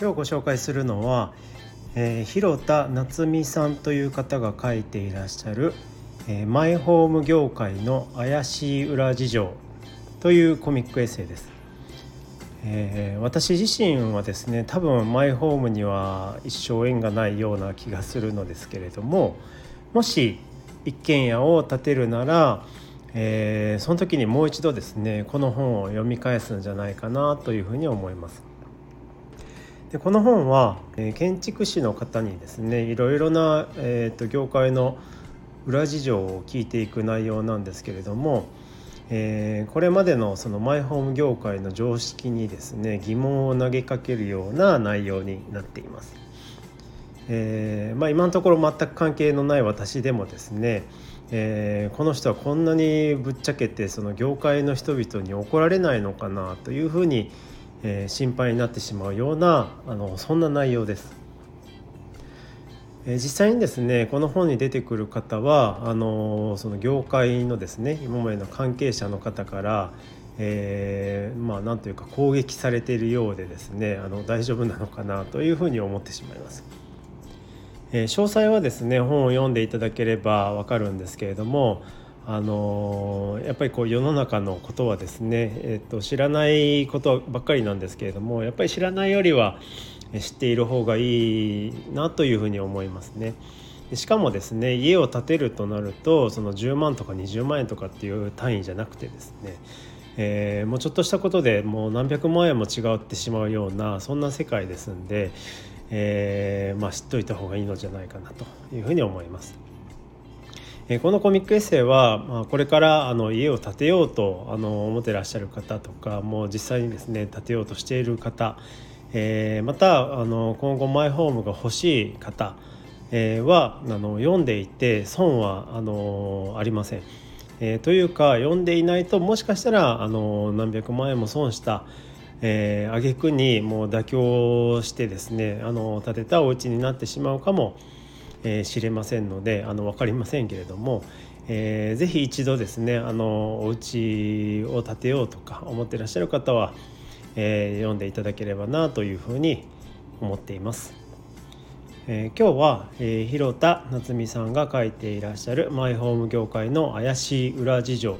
今日ご紹介するのは、えー、広田夏美さんという方が書いていらっしゃる、えー、マイホーム業界の怪しい裏事情というコミックエッセイです、えー、私自身はですね多分マイホームには一生縁がないような気がするのですけれどももし一軒家を建てるならえー、その時にもう一度ですねこの本を読み返すんじゃないかなというふうに思います。でこの本は、え、建築士の方にですねいろいろな、えーと、業界の裏事情を聞いていく内容なんですけれども、えー、これまでのそのマイホーム業界の常識にですね疑問を投げかけるような内容になっています。えーまあ、今のところ全く関係のない私でもですねえー、この人はこんなにぶっちゃけてその業界の人々に怒られないのかなというふうに、えー、心配になってしまうようなあのそんな内容です。えー、実際にですねこの本に出てくる方はあのその業界のですね今までの関係者の方から、えー、まあなんというか攻撃されているようでですねあの大丈夫なのかなというふうに思ってしまいます。え、詳細はですね本を読んでいただければわかるんですけれどもあの、やっぱりこう世の中のことはですね、えーと、知らないことばっかりなんですけれどもやっぱり知らないよりは知っている方がいいなというふうに思いますね。しかもですね家を建てるとなるとその10万とか20万円とかっていう単位じゃなくてですね、えー、もうちょっとしたことでもう何百万円も違ってしまうようなそんな世界ですんで、えー、まあ、知っておいた方がいいのじゃないかなというふうに思います。えこのコミックエッセイは、まあ、これからあの家を建てようとあの思ってらっしゃる方とかもう実際にですね建てようとしている方、えー、またあの今後マイホームが欲しい方、えー、はあの読んでいて損はあのありません。えー、というか読んでいないともしかしたらあの何百万円も損したえー、挙句にもう妥協してですねあの建てたお家になってしまうかも、えー、知れませんのであの分かりませんけれども、えー、ぜひ一度ですねあのお家を建てようとか思ってらっしゃる方は、えー、読んでいただければなというふうに思っています。えー、今日は、えー、広田夏美さんが書いていらっしゃるマイホーム業界の怪しい裏事情、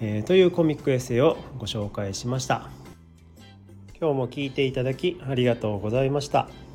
えー、というコミックエッセイをご紹介しました。今日も聞いていただきありがとうございました。